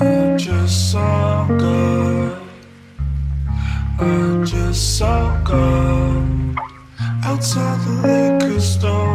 I just saw God. I just saw God outside the liquor store.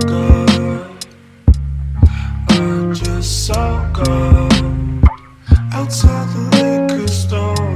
good. Oh, just saw good. Outside the liquor store.